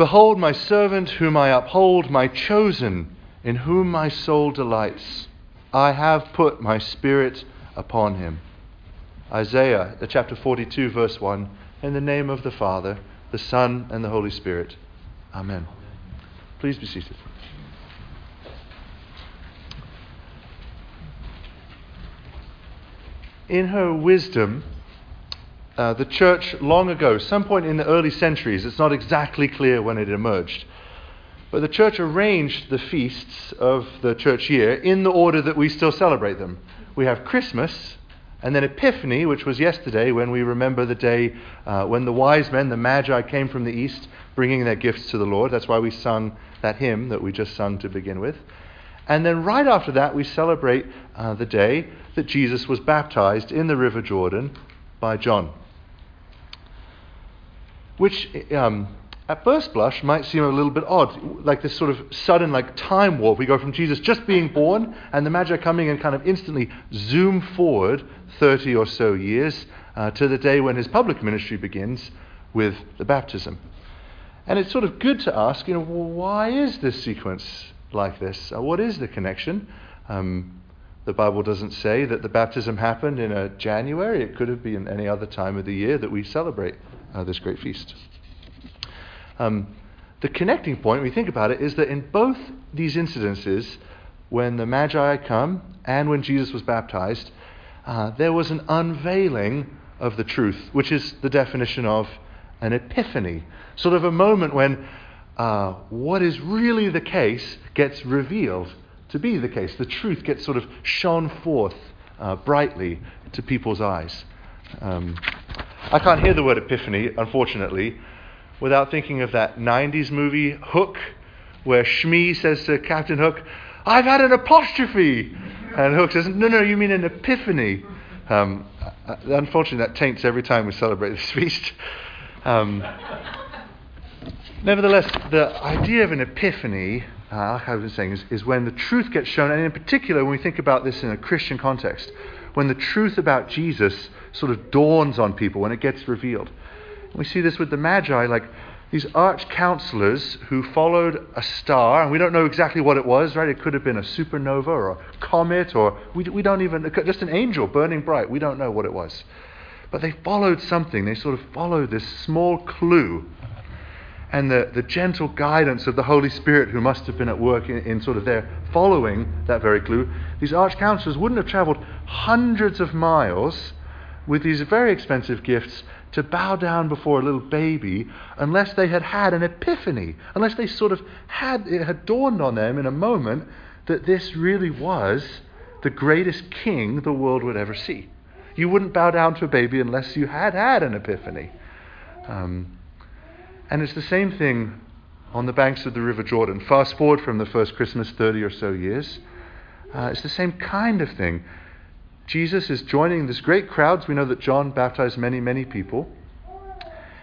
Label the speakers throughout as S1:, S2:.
S1: Behold my servant whom I uphold, my chosen, in whom my soul delights. I have put my spirit upon him. Isaiah chapter 42, verse 1 In the name of the Father, the Son, and the Holy Spirit. Amen. Please be seated. In her wisdom, uh, the church long ago, some point in the early centuries, it's not exactly clear when it emerged, but the church arranged the feasts of the church year in the order that we still celebrate them. We have Christmas, and then Epiphany, which was yesterday when we remember the day uh, when the wise men, the Magi, came from the east bringing their gifts to the Lord. That's why we sung that hymn that we just sung to begin with. And then right after that, we celebrate uh, the day that Jesus was baptized in the River Jordan by John. Which, um, at first blush, might seem a little bit odd, like this sort of sudden, like time warp. We go from Jesus just being born and the Magi coming and kind of instantly zoom forward 30 or so years uh, to the day when his public ministry begins with the baptism. And it's sort of good to ask, you know, well, why is this sequence like this? Uh, what is the connection? Um, the Bible doesn't say that the baptism happened in a January. It could have been any other time of the year that we celebrate uh, this great feast. Um, the connecting point, when we think about it, is that in both these incidences, when the Magi come and when Jesus was baptized, uh, there was an unveiling of the truth, which is the definition of an epiphany. Sort of a moment when uh, what is really the case gets revealed to be the case. The truth gets sort of shone forth uh, brightly to people's eyes. Um, I can't hear the word epiphany, unfortunately, without thinking of that 90s movie, Hook, where Smee says to Captain Hook, I've had an apostrophe. And Hook says, No, no, you mean an epiphany. Um, uh, unfortunately, that taints every time we celebrate this feast. Um, nevertheless, the idea of an epiphany uh, like I was saying, is, is when the truth gets shown, and in particular, when we think about this in a Christian context, when the truth about Jesus sort of dawns on people, when it gets revealed. We see this with the Magi, like these arch counselors who followed a star, and we don't know exactly what it was, right? It could have been a supernova or a comet, or we, we don't even, just an angel burning bright. We don't know what it was. But they followed something. They sort of followed this small clue and the, the gentle guidance of the Holy Spirit who must have been at work in, in sort of their following that very clue, these arch counselors wouldn't have traveled hundreds of miles with these very expensive gifts to bow down before a little baby unless they had had an epiphany, unless they sort of had, it had dawned on them in a moment that this really was the greatest king the world would ever see. You wouldn't bow down to a baby unless you had had an epiphany. Um, and it's the same thing on the banks of the River Jordan. Fast forward from the first Christmas 30 or so years. Uh, it's the same kind of thing. Jesus is joining this great crowds. We know that John baptized many, many people.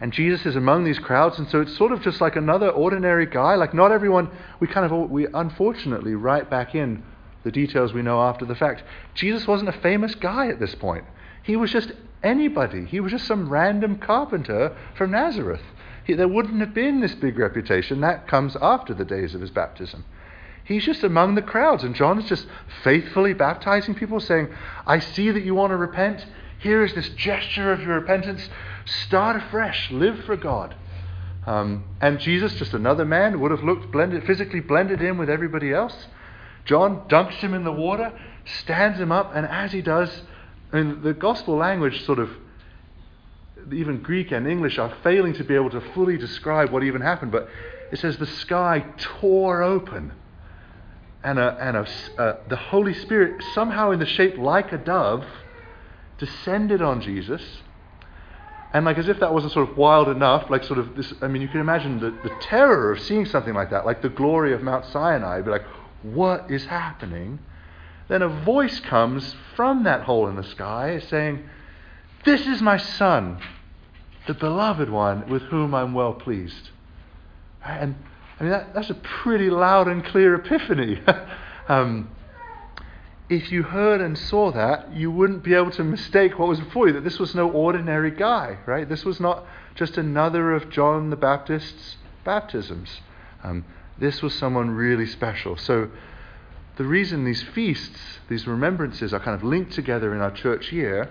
S1: And Jesus is among these crowds, and so it's sort of just like another ordinary guy. Like not everyone, we kind of, we unfortunately write back in the details we know after the fact. Jesus wasn't a famous guy at this point. He was just anybody. He was just some random carpenter from Nazareth he, there wouldn't have been this big reputation. That comes after the days of his baptism. He's just among the crowds, and John is just faithfully baptizing people, saying, I see that you want to repent. Here is this gesture of your repentance. Start afresh. Live for God. Um, and Jesus, just another man, would have looked blended, physically blended in with everybody else. John dunks him in the water, stands him up, and as he does, in the gospel language sort of even Greek and English are failing to be able to fully describe what even happened, but it says the sky tore open. And, a, and a, uh, the Holy Spirit, somehow in the shape like a dove, descended on Jesus. And like as if that wasn't sort of wild enough, like sort of this, I mean, you can imagine the, the terror of seeing something like that, like the glory of Mount Sinai. Be like, what is happening? Then a voice comes from that hole in the sky saying, This is my son, the beloved one with whom I'm well pleased. And I mean, that, that's a pretty loud and clear epiphany. um, if you heard and saw that, you wouldn't be able to mistake what was before you, that this was no ordinary guy, right? This was not just another of John the Baptist's baptisms. Um, this was someone really special. So the reason these feasts, these remembrances, are kind of linked together in our church year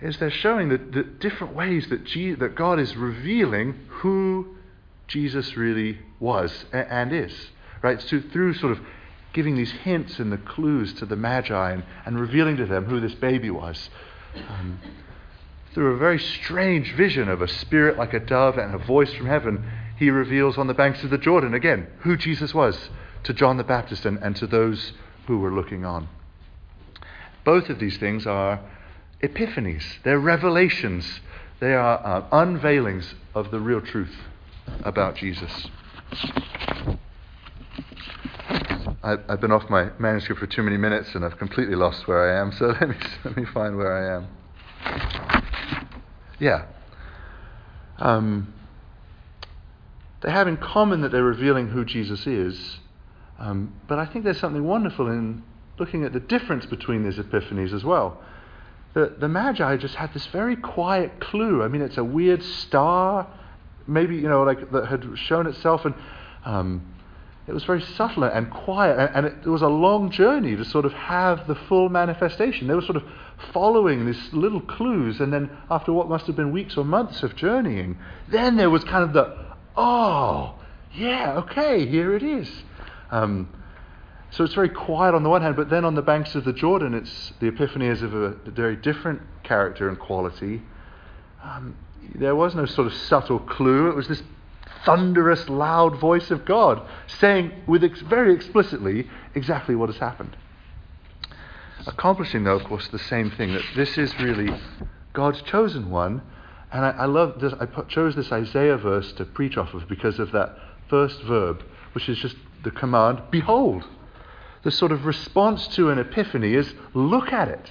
S1: is they're showing the, the different ways that, that God is revealing who Jesus really was and is. Right? So through sort of giving these hints and the clues to the Magi and, and revealing to them who this baby was. Um, through a very strange vision of a spirit like a dove and a voice from heaven, he reveals on the banks of the Jordan again who Jesus was to John the Baptist and, and to those who were looking on. Both of these things are epiphanies, they're revelations, they are uh, unveilings of the real truth about Jesus. I, I've been off my manuscript for too many minutes and I've completely lost where I am, so let me, let me find where I am. Yeah. Um, they have in common that they're revealing who Jesus is, um, but I think there's something wonderful in looking at the difference between these epiphanies as well. The, the Magi just had this very quiet clue. I mean, it's a weird star, maybe, you know, like that had shown itself, and um, it was very subtle and quiet, and, and it, it, was a long journey to sort of have the full manifestation. They were sort of following these little clues, and then after what must have been weeks or months of journeying, then there was kind of the, oh, yeah, okay, here it is. Um, so it's very quiet on the one hand, but then on the banks of the Jordan, it's the epiphany is of a, very different character and quality. Um, there was no sort of subtle clue. It was this thunderous, loud voice of God saying with ex- very explicitly exactly what has happened. Accomplishing, though, of course, the same thing that this is really God's chosen one. And I, I love this. I put, chose this Isaiah verse to preach off of because of that first verb, which is just the command, behold. The sort of response to an epiphany is look at it.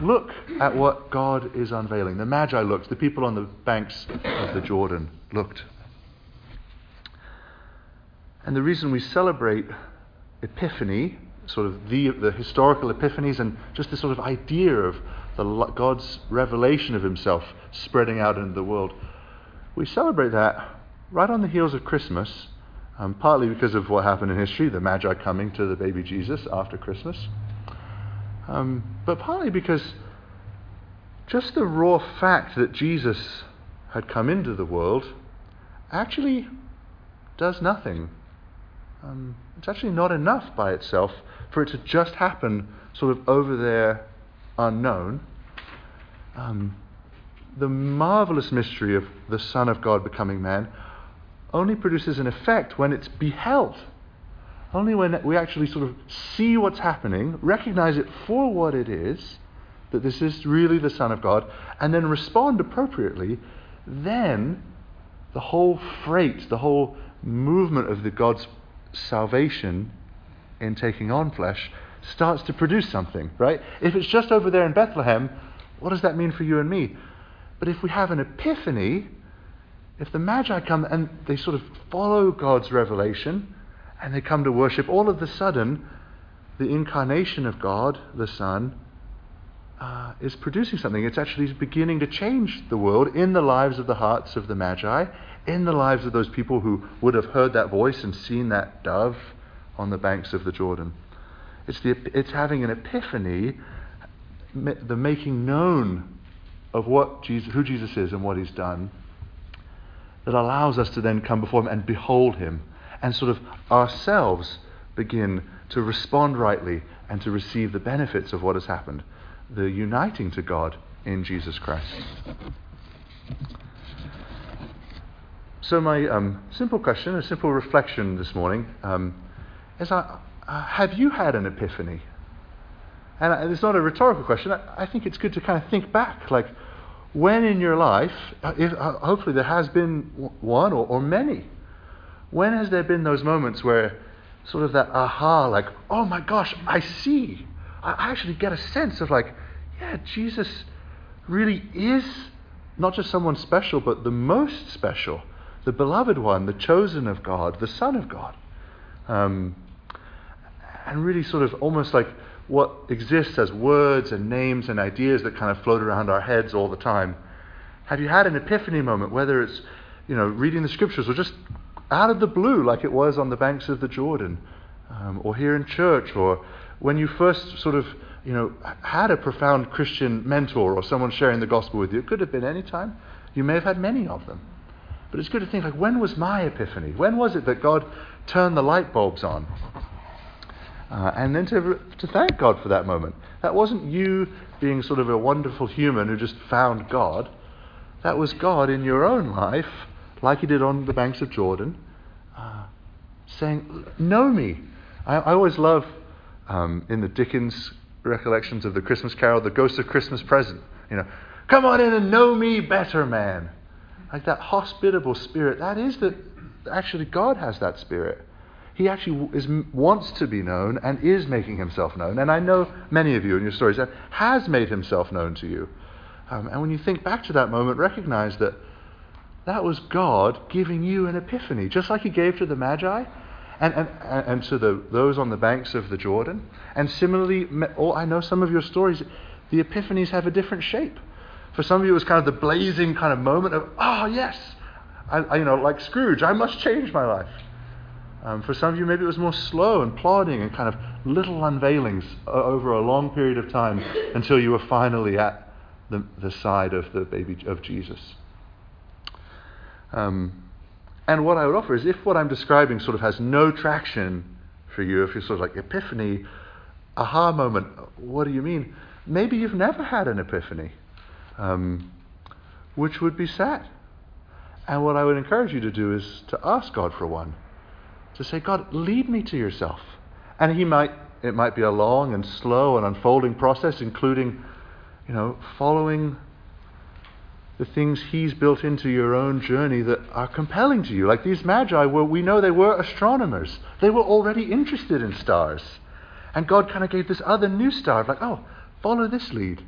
S1: Look at what God is unveiling. The Magi looked, the people on the banks of the Jordan looked. And the reason we celebrate Epiphany, sort of the, the historical epiphanies, and just this sort of idea of the, God's revelation of Himself spreading out into the world, we celebrate that right on the heels of Christmas, um, partly because of what happened in history, the Magi coming to the baby Jesus after Christmas, um, but partly because just the raw fact that Jesus had come into the world actually does nothing um, it's actually not enough by itself for it to just happen sort of over there unknown. Um, the marvelous mystery of the Son of God becoming man only produces an effect when it's beheld. Only when we actually sort of see what's happening, recognize it for what it is, that this is really the Son of God, and then respond appropriately, then the whole freight, the whole movement of the God's salvation in taking on flesh starts to produce something, right? If it's just over there in Bethlehem, what does that mean for you and me? But if we have an epiphany, if the Magi come and they sort of follow God's revelation and they come to worship, all of a sudden, the incarnation of God, the Son, uh, is producing something. It's actually beginning to change the world in the lives of the hearts of the Magi in the lives of those people who would have heard that voice and seen that dove on the banks of the Jordan. It's, the, it's having an epiphany, the making known of what Jesus, who Jesus is and what he's done, that allows us to then come before him and behold him and sort of ourselves begin to respond rightly and to receive the benefits of what has happened, the uniting to God in Jesus Christ. So, my um, simple question, a simple reflection this morning um, is uh, uh, Have you had an epiphany? And uh, it's not a rhetorical question. I, I, think it's good to kind of think back. Like, when in your life, uh, if, uh, hopefully there has been one or, or many, when has there been those moments where sort of that aha, like, oh my gosh, I see. I actually get a sense of like, yeah, Jesus really is not just someone special, but the most special the beloved one, the chosen of God, the Son of God. Um, and really, sort of almost like what exists as words and names and ideas that kind of float around our heads all the time. Have you had an epiphany moment, whether it's you know, reading the scriptures or just out of the blue, like it was on the banks of the Jordan, um, or here in church, or when you first sort of, you know, had a profound Christian mentor or someone sharing the gospel with you. It could have been any time. You may have had many of them. But it's good to think, like, when was my epiphany? When was it that God turned the light bulbs on? Uh, and then to, to thank God for that moment. That wasn't you being sort of a wonderful human who just found God. That was God in your own life, like He did on the banks of Jordan, uh, saying, Know me. I, I always love um, in the Dickens recollections of the Christmas Carol, the ghost of Christmas present. You know, come on in and know me better, man. Like that hospitable spirit. That is that. Actually, God has that spirit. He actually is, wants to be known and is making himself known. And I know many of you in your stories that has made himself known to you. Um, and when you think back to that moment, recognize that that was God giving you an epiphany, just like he gave to the Magi and, and, and to the, those on the banks of the Jordan. And similarly, oh, I know some of your stories, the epiphanies have a different shape. For some of you, it was kind of the blazing kind of moment of, oh, yes, I, I, you know, like Scrooge, I must change my life. Um, for some of you, maybe it was more slow and plodding and kind of little unveilings over a long period of time until you were finally at the, the side of the baby of Jesus. Um, and what I would offer is if what I'm describing sort of has no traction for you, if you're sort of like epiphany, aha moment, what do you mean? Maybe you've never had an epiphany, um, which would be sad. And what I would encourage you to do is to ask God for one to say, God, lead me to yourself. And he might, it might be a long and slow and unfolding process, including, you know, following the things he's built into your own journey that are compelling to you. Like these magi were, we know they were astronomers. They were already interested in stars. And God kind of gave this other new star, like, oh, follow this lead.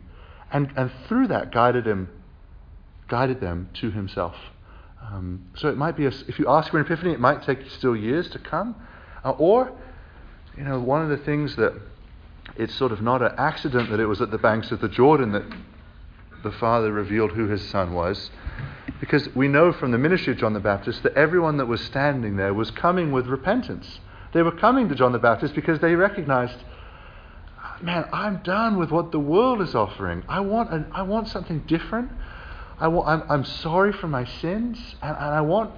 S1: And, and through that guided him, guided them to himself. Um, so it might be, a, if you ask for an epiphany, it might take still years to come. Uh, or, you know, one of the things that it's sort of not an accident that it was at the banks of the Jordan that the Father revealed who his Son was. Because we know from the ministry of John the Baptist that everyone that was standing there was coming with repentance. They were coming to John the Baptist because they recognized, man, I'm done with what the world is offering. I want, an, I want something different. I want, I'm, I'm sorry for my sins, and, and I want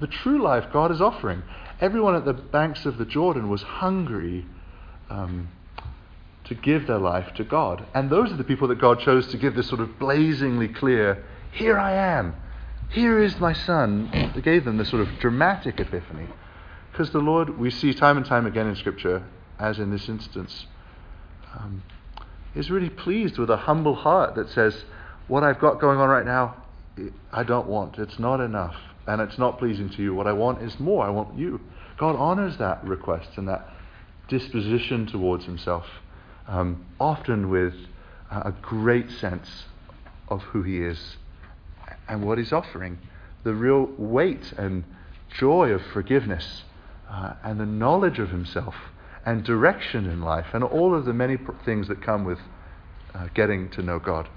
S1: the true life God is offering. Everyone at the banks of the Jordan was hungry um, to give their life to God. And those are the people that God chose to give this sort of blazingly clear, here I am, here is my son. They gave them this sort of dramatic epiphany. Because the Lord, we see time and time again in Scripture, as in this instance, um, is really pleased with a humble heart that says, what I've got going on right now, I don't want. It's not enough. And it's not pleasing to you. What I want is more. I want you. God honors that request and that disposition towards Himself, um, often with a great sense of who He is and what He's offering. The real weight and joy of forgiveness uh, and the knowledge of Himself and direction in life and all of the many pr- things that come with uh, getting to know God.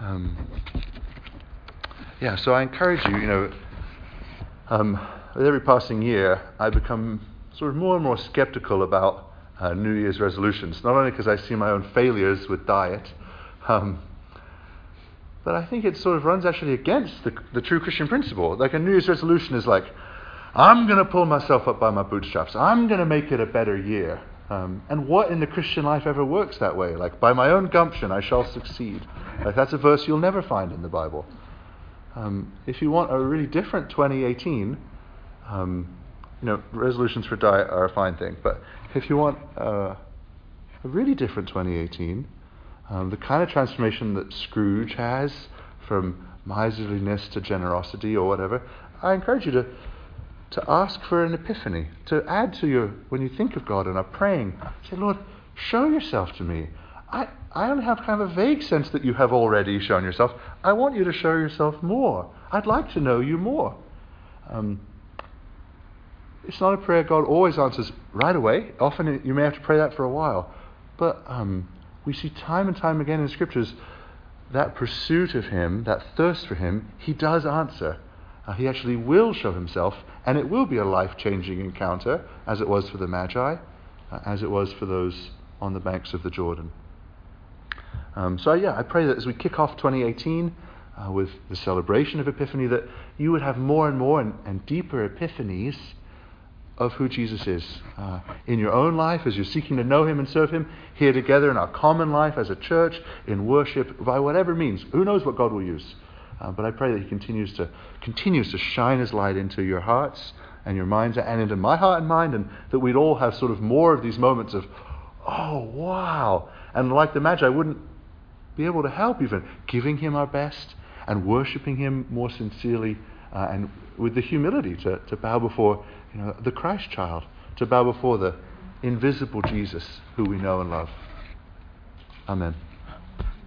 S1: Um, yeah, so I encourage you, you know, um, with every passing year, I become sort of more and more skeptical about uh, New Year's resolutions. Not only because I see my own failures with diet, um, but I think it sort of runs actually against the, the true Christian principle. Like a New Year's resolution is like, I'm going to pull myself up by my bootstraps. I'm going to make it a better year. Um, and what in the Christian life ever works that way? Like, by my own gumption, I shall succeed. Like, that's a verse you'll never find in the Bible. Um, if you want a really different 2018, um, you know, resolutions for diet are a fine thing. But if you want uh, a really different 2018, um, the kind of transformation that Scrooge has from miserliness to generosity or whatever, I encourage you to to ask for an epiphany, to add to your, when you think of God and are praying, say, Lord, show yourself to me. I, I only have kind of a vague sense that you have already shown yourself. I want you to show yourself more. I'd like to know you more. Um, it's not a prayer God always answers right away. Often you may have to pray that for a while. But um, we see time and time again in the scriptures that pursuit of Him, that thirst for Him, He does answer. Uh, he actually will show Himself, and it will be a life changing encounter, as it was for the Magi, uh, as it was for those on the banks of the Jordan. Um, so, yeah, I pray that as we kick off 2018 uh, with the celebration of Epiphany, that you would have more and more and, and deeper epiphanies of who Jesus is uh, in your own life as you're seeking to know Him and serve Him, here together in our common life as a church, in worship, by whatever means. Who knows what God will use? Uh, but I pray that He continues to continues to shine His light into your hearts and your minds and into my heart and mind, and that we'd all have sort of more of these moments of, oh wow, and like the Magi, I wouldn't be able to help even giving Him our best and worshiping Him more sincerely uh, and with the humility to, to bow before you know, the Christ child, to bow before the invisible Jesus who we know and love. Amen.